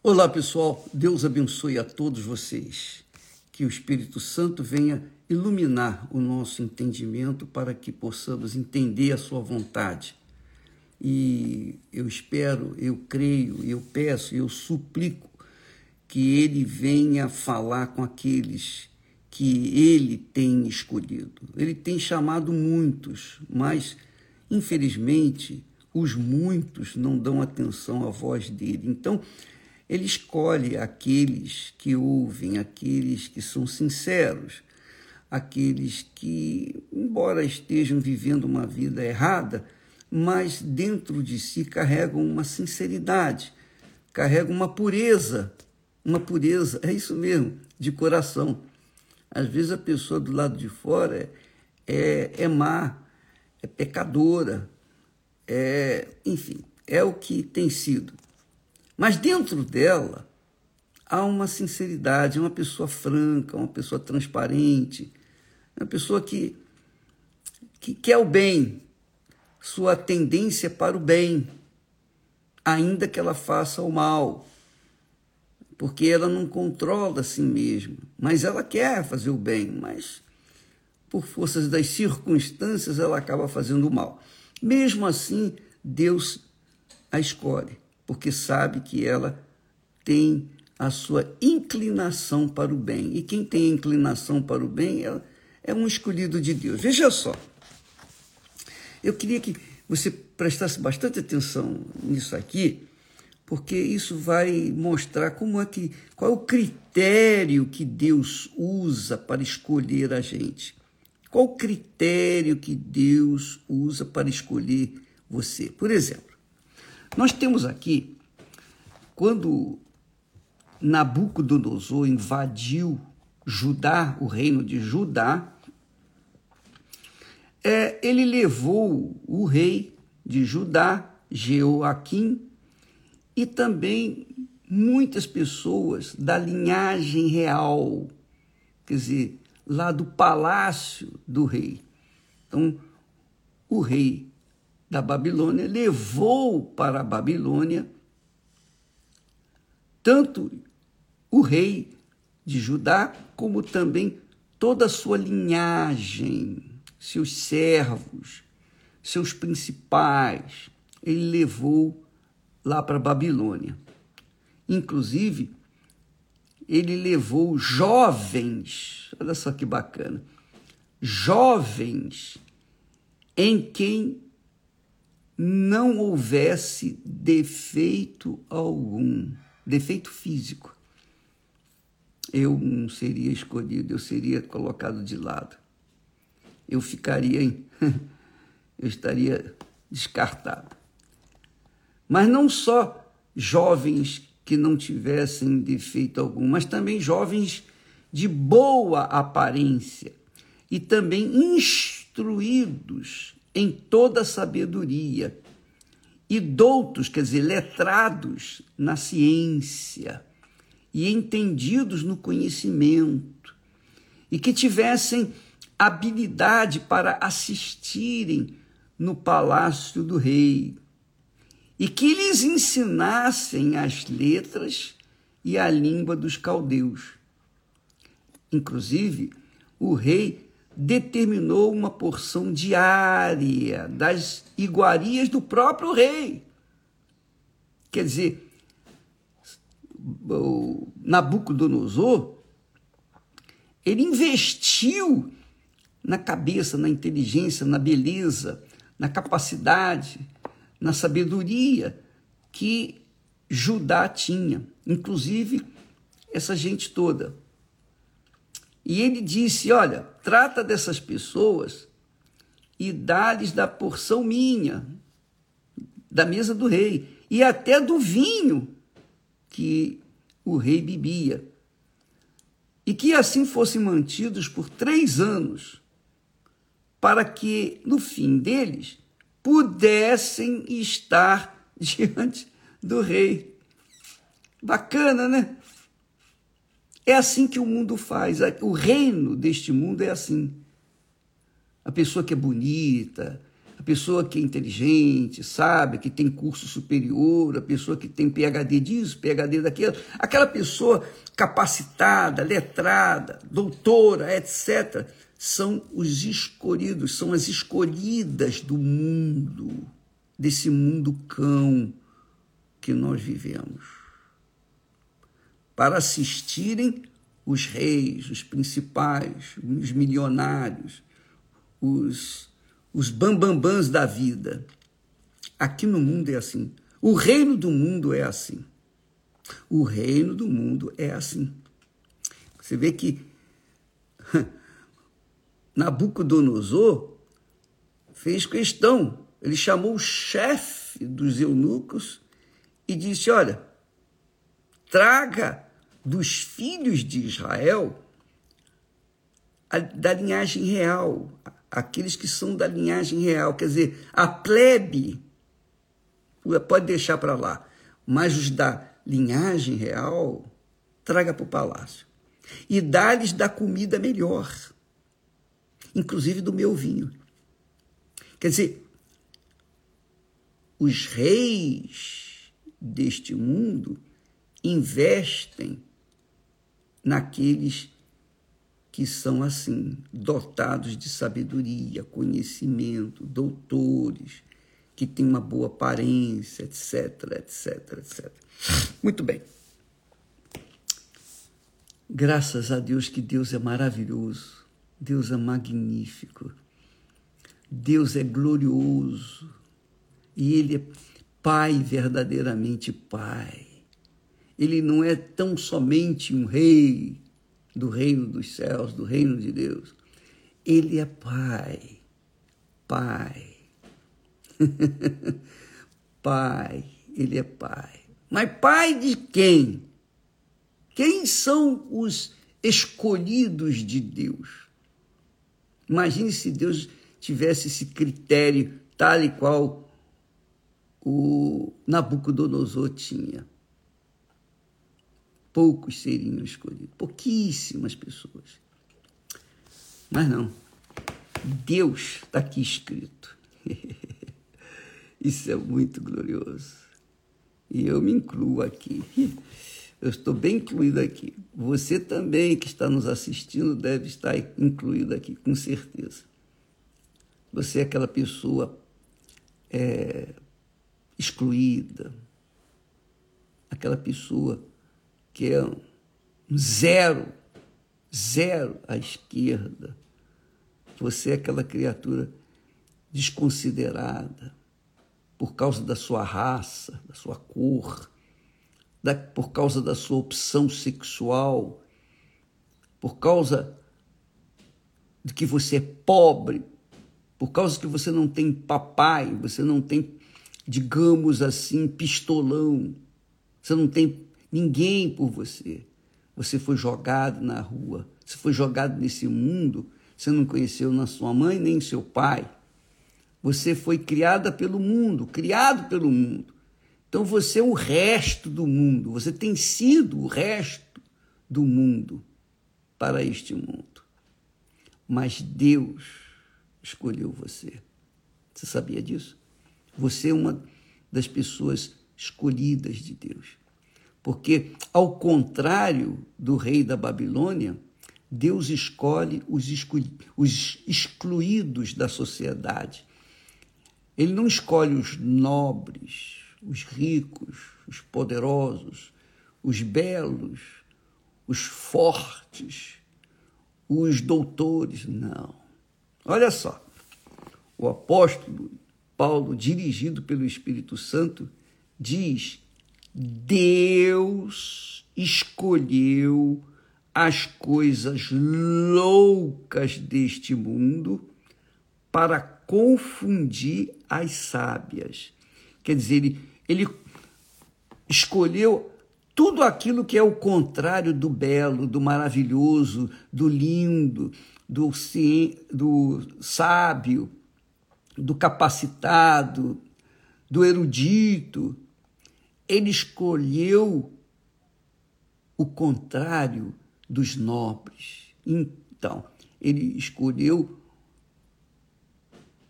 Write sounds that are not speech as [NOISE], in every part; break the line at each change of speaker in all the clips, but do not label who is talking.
Olá, pessoal. Deus abençoe a todos vocês. Que o Espírito Santo venha iluminar o nosso entendimento para que possamos entender a sua vontade. E eu espero, eu creio, eu peço, eu suplico que ele venha falar com aqueles que ele tem escolhido. Ele tem chamado muitos, mas infelizmente os muitos não dão atenção à voz dele. Então, ele escolhe aqueles que ouvem, aqueles que são sinceros, aqueles que, embora estejam vivendo uma vida errada, mas dentro de si carregam uma sinceridade, carregam uma pureza, uma pureza, é isso mesmo, de coração. Às vezes a pessoa do lado de fora é, é, é má, é pecadora, é, enfim, é o que tem sido. Mas dentro dela há uma sinceridade, uma pessoa franca, uma pessoa transparente, uma pessoa que, que quer o bem, sua tendência é para o bem, ainda que ela faça o mal, porque ela não controla a si mesma, mas ela quer fazer o bem, mas por forças das circunstâncias ela acaba fazendo o mal. Mesmo assim, Deus a escolhe porque sabe que ela tem a sua inclinação para o bem. E quem tem inclinação para o bem é, é um escolhido de Deus. Veja só. Eu queria que você prestasse bastante atenção nisso aqui, porque isso vai mostrar como é que qual é o critério que Deus usa para escolher a gente. Qual o critério que Deus usa para escolher você? Por exemplo, nós temos aqui, quando Nabucodonosor invadiu Judá, o reino de Judá, é, ele levou o rei de Judá, Jeoaquim, e também muitas pessoas da linhagem real, quer dizer, lá do palácio do rei. Então, o rei da Babilônia, levou para a Babilônia tanto o rei de Judá, como também toda a sua linhagem, seus servos, seus principais. Ele levou lá para a Babilônia. Inclusive, ele levou jovens, olha só que bacana, jovens em quem não houvesse defeito algum, defeito físico, eu não seria escolhido, eu seria colocado de lado. Eu ficaria, em, [LAUGHS] eu estaria descartado. Mas não só jovens que não tivessem defeito algum, mas também jovens de boa aparência e também instruídos em toda sabedoria, e doutos, quer dizer, letrados na ciência e entendidos no conhecimento, e que tivessem habilidade para assistirem no palácio do rei, e que lhes ensinassem as letras e a língua dos caldeus. Inclusive, o rei determinou uma porção diária das iguarias do próprio rei. Quer dizer, Nabucodonosor, ele investiu na cabeça, na inteligência, na beleza, na capacidade, na sabedoria que Judá tinha, inclusive essa gente toda. E ele disse: Olha, trata dessas pessoas e dá-lhes da porção minha, da mesa do rei, e até do vinho que o rei bebia. E que assim fossem mantidos por três anos, para que, no fim deles, pudessem estar [LAUGHS] diante do rei. Bacana, né? É assim que o mundo faz. O reino deste mundo é assim. A pessoa que é bonita, pessoa que é inteligente, sabe, que tem curso superior, a pessoa que tem PhD disso, PhD daquilo, aquela pessoa capacitada, letrada, doutora, etc., são os escolhidos, são as escolhidas do mundo, desse mundo cão que nós vivemos, para assistirem os reis, os principais, os milionários, os, os bambambãs da vida. Aqui no mundo é assim. O reino do mundo é assim. O reino do mundo é assim. Você vê que [LAUGHS] Nabucodonosor fez questão. Ele chamou o chefe dos eunucos e disse: Olha, traga dos filhos de Israel a, da linhagem real, aqueles que são da linhagem real, quer dizer, a plebe, pode deixar para lá, mas os da linhagem real, traga para o palácio. E dá-lhes da comida melhor, inclusive do meu vinho. Quer dizer, os reis deste mundo investem naqueles que são assim, dotados de sabedoria, conhecimento, doutores, que têm uma boa aparência, etc, etc, etc. Muito bem. Graças a Deus que Deus é maravilhoso, Deus é magnífico, Deus é glorioso e Ele é Pai verdadeiramente Pai. Ele não é tão somente um rei do reino dos céus, do reino de Deus. Ele é Pai. Pai. [LAUGHS] pai. Ele é Pai. Mas Pai de quem? Quem são os escolhidos de Deus? Imagine se Deus tivesse esse critério tal e qual o Nabucodonosor tinha poucos seriam escolhidos, pouquíssimas pessoas. Mas não, Deus está aqui escrito. [LAUGHS] Isso é muito glorioso. E eu me incluo aqui. [LAUGHS] Eu estou bem incluído aqui. Você também que está nos assistindo deve estar incluído aqui, com certeza. Você é aquela pessoa é, excluída, aquela pessoa que é um zero, zero à esquerda. Você é aquela criatura desconsiderada por causa da sua raça, da sua cor, da, por causa da sua opção sexual, por causa de que você é pobre, por causa que você não tem papai, você não tem, digamos assim, pistolão, você não tem ninguém por você. Você foi jogado na rua, você foi jogado nesse mundo, você não conheceu nem sua mãe nem seu pai. Você foi criada pelo mundo, criado pelo mundo. Então você é o resto do mundo, você tem sido o resto do mundo para este mundo. Mas Deus escolheu você. Você sabia disso? Você é uma das pessoas escolhidas de Deus. Porque, ao contrário do rei da Babilônia, Deus escolhe os, excluídos da sociedade. Ele não escolhe os nobres, os ricos, os poderosos, os belos, os fortes, os doutores. Não. Olha só. O apóstolo Paulo, dirigido pelo Espírito Santo, diz Deus escolheu as coisas loucas deste mundo para confundir as sábias. Quer dizer, ele, ele escolheu tudo aquilo que é o contrário do belo, do maravilhoso, do lindo, do, do sábio, do capacitado, do erudito, ele escolheu o contrário dos nobres. Então, ele escolheu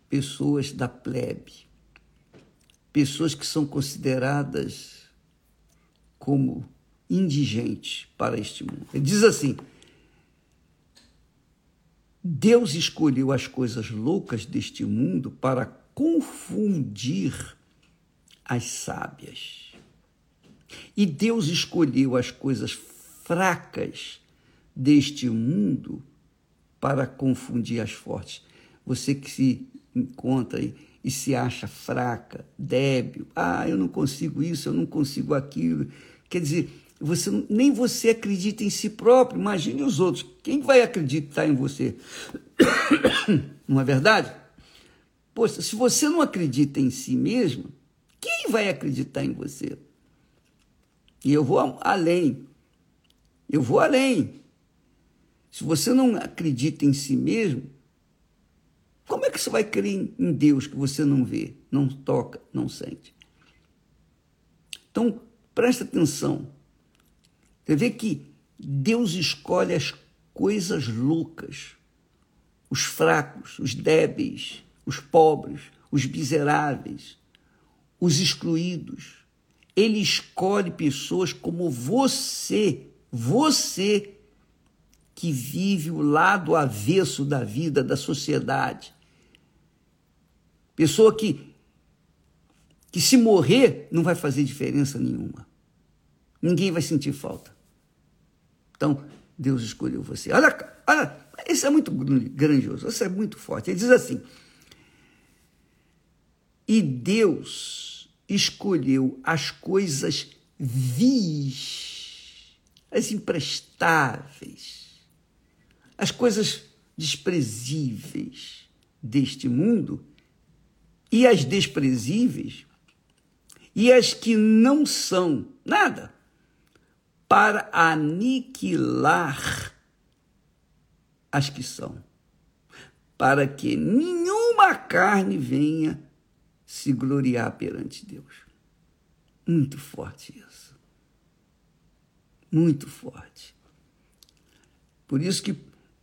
pessoas da plebe, pessoas que são consideradas como indigentes para este mundo. Ele diz assim: Deus escolheu as coisas loucas deste mundo para confundir as sábias. E Deus escolheu as coisas fracas deste mundo para confundir as fortes. Você que se encontra aí e se acha fraca, débil, ah, eu não consigo isso, eu não consigo aquilo. Quer dizer, você, nem você acredita em si próprio, imagine os outros. Quem vai acreditar em você? [COUGHS] Não é verdade? Poxa, se você não acredita em si mesmo, quem vai acreditar em você? E eu vou além. Eu vou além. Se você não acredita em si mesmo, como é que você vai crer em Deus que você não vê, não toca, não sente? Então, presta atenção. Você vê que Deus escolhe as coisas loucas, os fracos, os débeis, os pobres, os miseráveis, os excluídos. Ele escolhe pessoas como você, você que vive o lado avesso da vida, da sociedade. Pessoa que, que se morrer não vai fazer diferença nenhuma. Ninguém vai sentir falta. Então, Deus escolheu você. Olha, olha, isso é muito grandioso, isso é muito forte. Ele diz assim: E Deus escolheu as coisas vis, as imprestáveis, as coisas desprezíveis deste mundo e as desprezíveis e as que não são nada para aniquilar as que são, para que nenhuma carne venha se gloriar perante Deus. Muito forte isso. Muito forte. Por isso que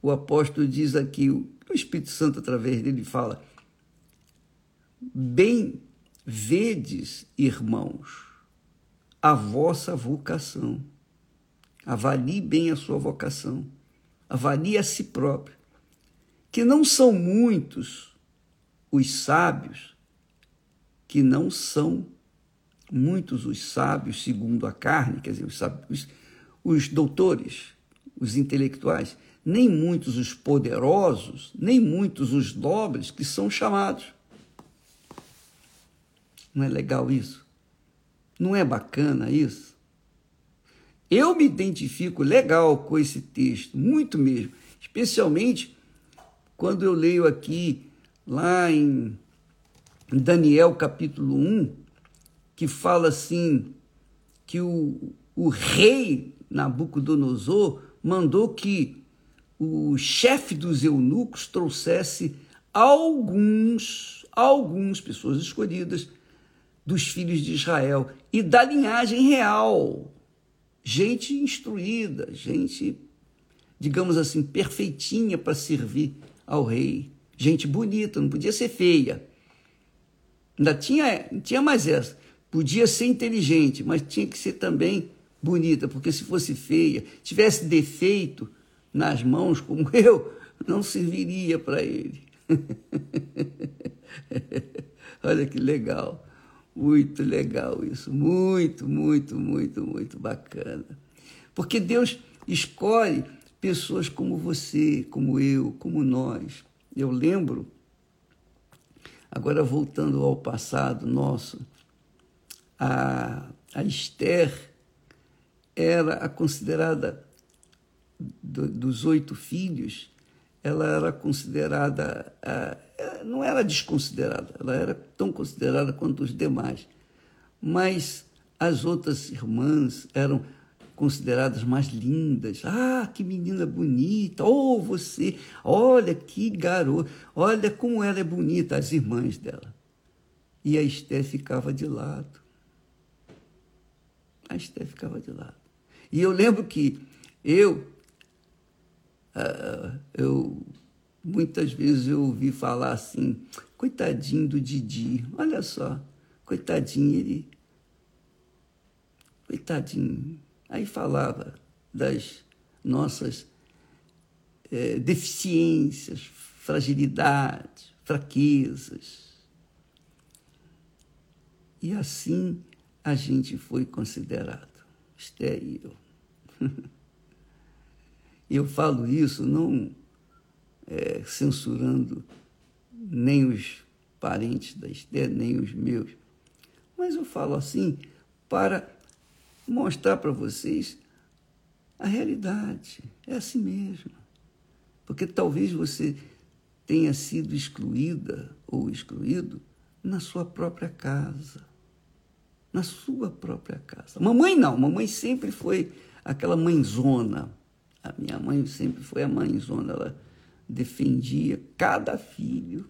o apóstolo diz aqui, o Espírito Santo, através dele, fala: Bem vedes, irmãos, a vossa vocação Avalie bem a sua vocação. Avalie a si próprio. Que não são muitos os sábios, que não são muitos os sábios segundo a carne, quer dizer, os, sábios, os doutores, os intelectuais, nem muitos os poderosos, nem muitos os nobres que são chamados. Não é legal isso? Não é bacana isso? Eu me identifico legal com esse texto, muito mesmo, especialmente quando eu leio aqui, lá em Daniel capítulo 1, que fala assim, que o, o rei Nabucodonosor mandou que o chefe dos eunucos trouxesse alguns, alguns pessoas escolhidas dos filhos de Israel e da linhagem real gente instruída, gente, digamos assim, perfeitinha para servir ao rei, gente bonita, não podia ser feia. Ainda tinha, tinha mais essa. Podia ser inteligente, mas tinha que ser também bonita, porque se fosse feia, tivesse defeito nas mãos como [LAUGHS] eu, não serviria para ele. [LAUGHS] Olha que legal. Muito legal isso, muito, muito, muito, muito bacana. Porque Deus escolhe pessoas como você, como eu, como nós. Eu lembro, agora voltando ao passado nosso, a, a Esther era a considerada do, dos oito filhos, ela era considerada, não era desconsiderada, ela era tão considerada quanto os demais. Mas as outras irmãs eram consideradas mais lindas. Ah, que menina bonita! Oh, você! Olha que garoto! Olha como ela é bonita, as irmãs dela. E a Esté ficava de lado. A Esté ficava de lado. E eu lembro que eu uh, eu Muitas vezes eu ouvi falar assim, coitadinho do Didi, olha só, coitadinho ele. Coitadinho. Aí falava das nossas é, deficiências, fragilidades, fraquezas. E assim a gente foi considerado, Esté e eu. [LAUGHS] eu falo isso não é, censurando nem os parentes da Esther, nem os meus. Mas eu falo assim para mostrar para vocês a realidade. É assim mesmo. Porque talvez você tenha sido excluída ou excluído na sua própria casa. Na sua própria casa. Mamãe não, mamãe sempre foi aquela mãezona. A minha mãe sempre foi a mãezona. Ela defendia cada filho,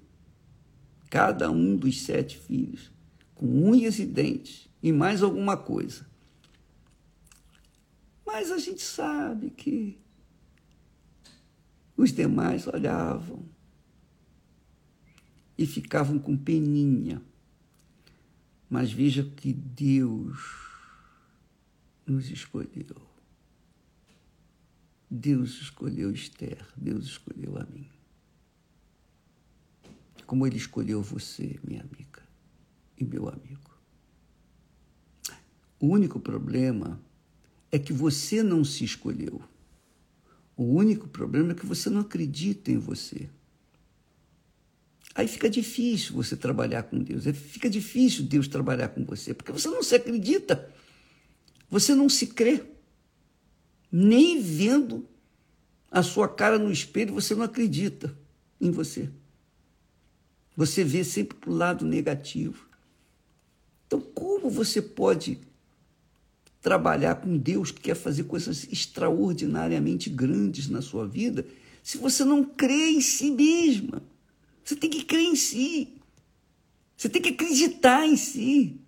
cada um dos sete filhos, com unhas e dentes e mais alguma coisa. Mas a gente sabe que os demais olhavam e ficavam com peninha. Mas veja que Deus nos escolheu. Deus escolheu Esther, Deus escolheu a mim. Como Ele escolheu você, minha amiga e meu amigo. O único problema é que você não se escolheu. O único problema é que você não acredita em você. Aí fica difícil você trabalhar com Deus, fica difícil Deus trabalhar com você, porque você não se acredita, você não se crê nem vendo a sua cara no espelho, você não acredita em você. Você vê sempre para o lado negativo. Então, como você pode trabalhar com Deus que quer fazer coisas extraordinariamente grandes na sua vida se você não crê em si mesma? Você tem que crer em si. Você tem que acreditar em si.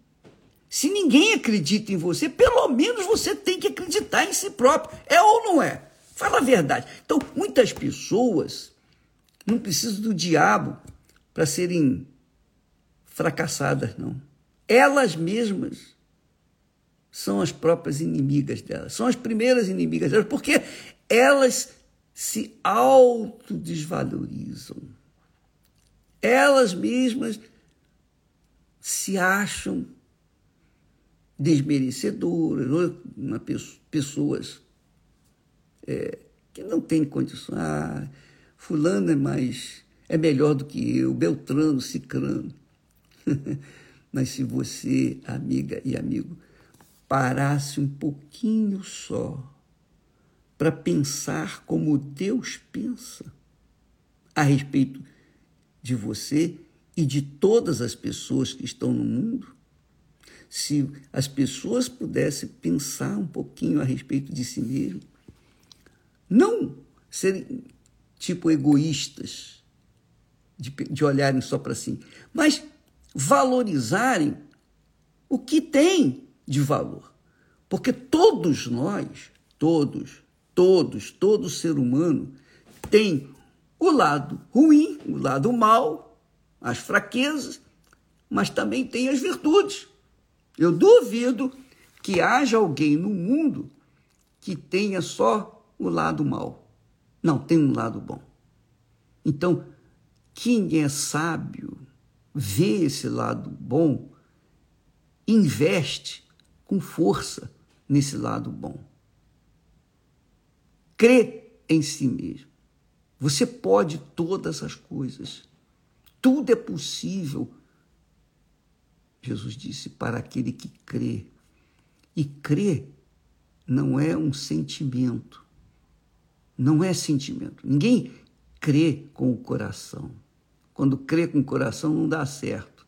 Se ninguém acredita em você, pelo menos você tem que acreditar em si próprio. É ou não é? Fala a verdade. Então, muitas pessoas não precisam do diabo para serem fracassadas, não. Elas mesmas são as próprias inimigas delas, são as primeiras inimigas delas, porque elas se autodesvalorizam. Elas mesmas se acham desmerecedoras, pessoas é, que não têm condições. Ah, fulano é mais é melhor do que eu, Beltrano, Cicrano. [LAUGHS] Mas se você, amiga e amigo, parasse um pouquinho só para pensar como Deus pensa a respeito de você e de todas as pessoas que estão no mundo, se as pessoas pudessem pensar um pouquinho a respeito de si mesmo, não serem tipo egoístas, de, de olharem só para si, mas valorizarem o que tem de valor. Porque todos nós, todos, todos, todo ser humano tem o lado ruim, o lado mal, as fraquezas, mas também tem as virtudes. Eu duvido que haja alguém no mundo que tenha só o lado mal. Não, tem um lado bom. Então, quem é sábio vê esse lado bom, investe com força nesse lado bom. Crê em si mesmo. Você pode todas as coisas. Tudo é possível Jesus disse, para aquele que crê. E crer não é um sentimento. Não é sentimento. Ninguém crê com o coração. Quando crê com o coração não dá certo,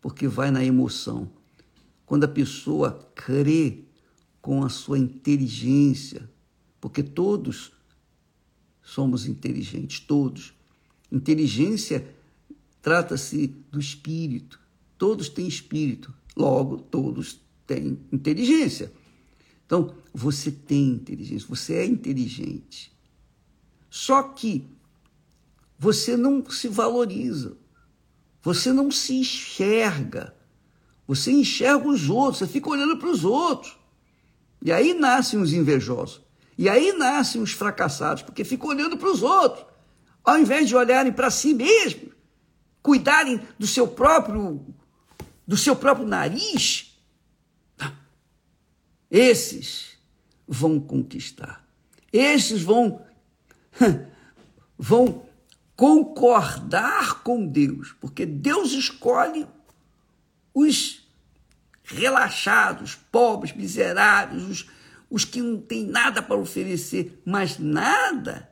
porque vai na emoção. Quando a pessoa crê com a sua inteligência, porque todos somos inteligentes, todos. Inteligência trata-se do espírito. Todos têm espírito, logo, todos têm inteligência. Então, você tem inteligência, você é inteligente. Só que você não se valoriza, você não se enxerga, você enxerga os outros, você fica olhando para os outros. E aí nascem os invejosos. E aí nascem os fracassados, porque ficam olhando para os outros, ao invés de olharem para si mesmos, cuidarem do seu próprio do seu próprio nariz. Esses vão conquistar. Esses vão [LAUGHS] vão concordar com Deus, porque Deus escolhe os relaxados, pobres, miseráveis, os, os que não têm nada para oferecer, mas nada,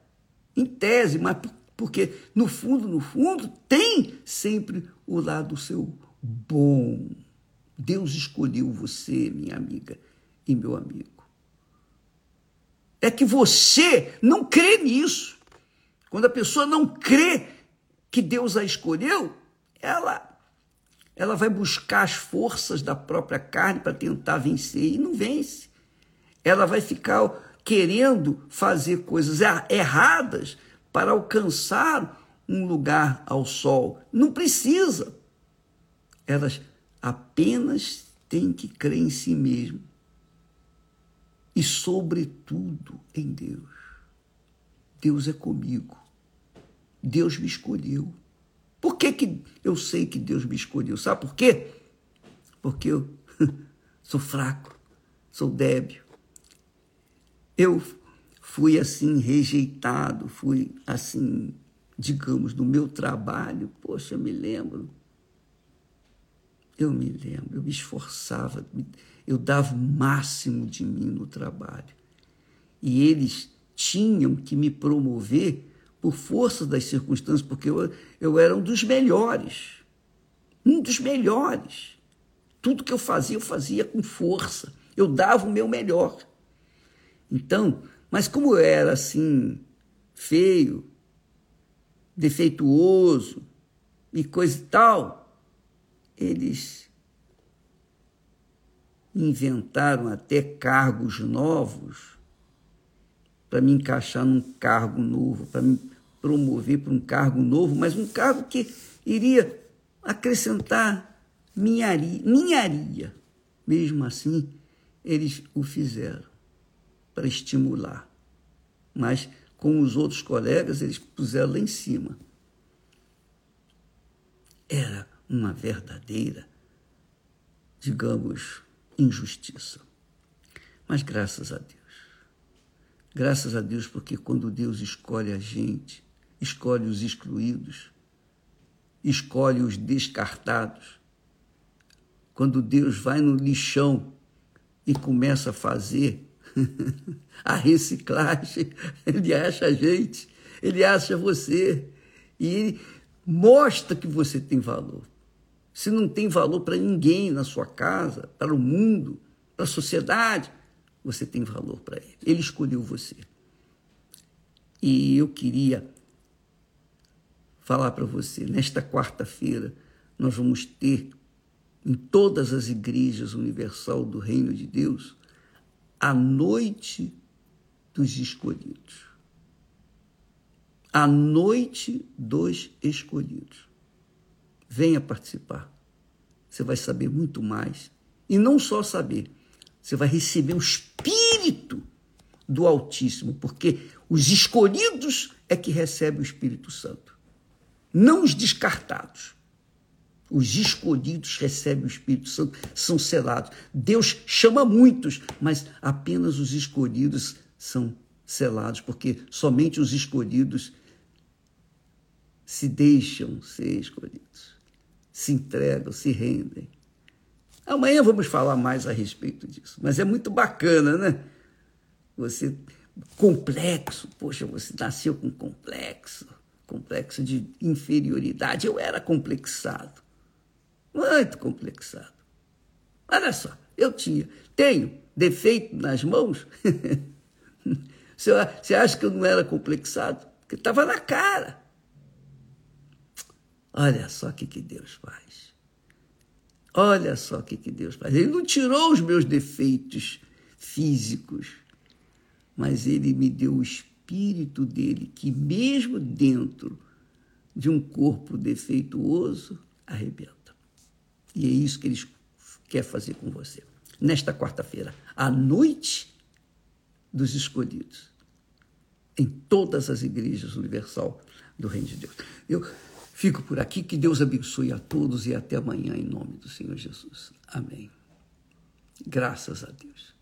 em tese, mas porque no fundo, no fundo, tem sempre o lado seu bom. Deus escolheu você, minha amiga e meu amigo. É que você não crê nisso. Quando a pessoa não crê que Deus a escolheu, ela ela vai buscar as forças da própria carne para tentar vencer e não vence. Ela vai ficar querendo fazer coisas erradas para alcançar um lugar ao sol. Não precisa. Elas apenas têm que crer em si mesmo e, sobretudo, em Deus. Deus é comigo. Deus me escolheu. Por que, que eu sei que Deus me escolheu? Sabe por quê? Porque eu [LAUGHS] sou fraco, sou débil. Eu fui assim rejeitado, fui assim, digamos, no meu trabalho. Poxa, eu me lembro. Eu me lembro, eu me esforçava, eu dava o máximo de mim no trabalho. E eles tinham que me promover por força das circunstâncias, porque eu, eu era um dos melhores. Um dos melhores. Tudo que eu fazia, eu fazia com força. Eu dava o meu melhor. Então, mas como eu era assim, feio, defeituoso e coisa e tal, eles inventaram até cargos novos para me encaixar num cargo novo, para me promover para um cargo novo, mas um cargo que iria acrescentar minharia, minharia. Mesmo assim, eles o fizeram para estimular. Mas com os outros colegas, eles puseram lá em cima. Era uma verdadeira, digamos, injustiça. Mas graças a Deus. Graças a Deus, porque quando Deus escolhe a gente, escolhe os excluídos, escolhe os descartados. Quando Deus vai no lixão e começa a fazer [LAUGHS] a reciclagem, ele acha a gente, ele acha você e ele mostra que você tem valor. Se não tem valor para ninguém na sua casa, para o mundo, para a sociedade, você tem valor para ele. Ele escolheu você. E eu queria falar para você, nesta quarta-feira, nós vamos ter em todas as igrejas universal do Reino de Deus a noite dos escolhidos. A noite dos escolhidos. Venha participar. Você vai saber muito mais. E não só saber, você vai receber o Espírito do Altíssimo, porque os escolhidos é que recebem o Espírito Santo não os descartados. Os escolhidos recebem o Espírito Santo, são selados. Deus chama muitos, mas apenas os escolhidos são selados, porque somente os escolhidos se deixam ser escolhidos, se entregam, se rendem. Amanhã vamos falar mais a respeito disso, mas é muito bacana, né? Você complexo, poxa, você nasceu com complexo complexo de inferioridade. Eu era complexado, muito complexado. Olha só, eu tinha, tenho defeito nas mãos. [LAUGHS] Você acha que eu não era complexado? Porque estava na cara. Olha só o que, que Deus faz. Olha só o que, que Deus faz. Ele não tirou os meus defeitos físicos, mas ele me deu o espírito espírito dele, que mesmo dentro de um corpo defeituoso, arrebenta. E é isso que ele quer fazer com você. Nesta quarta-feira, à noite dos escolhidos, em todas as igrejas universal do Reino de Deus. Eu fico por aqui, que Deus abençoe a todos e até amanhã, em nome do Senhor Jesus. Amém. Graças a Deus.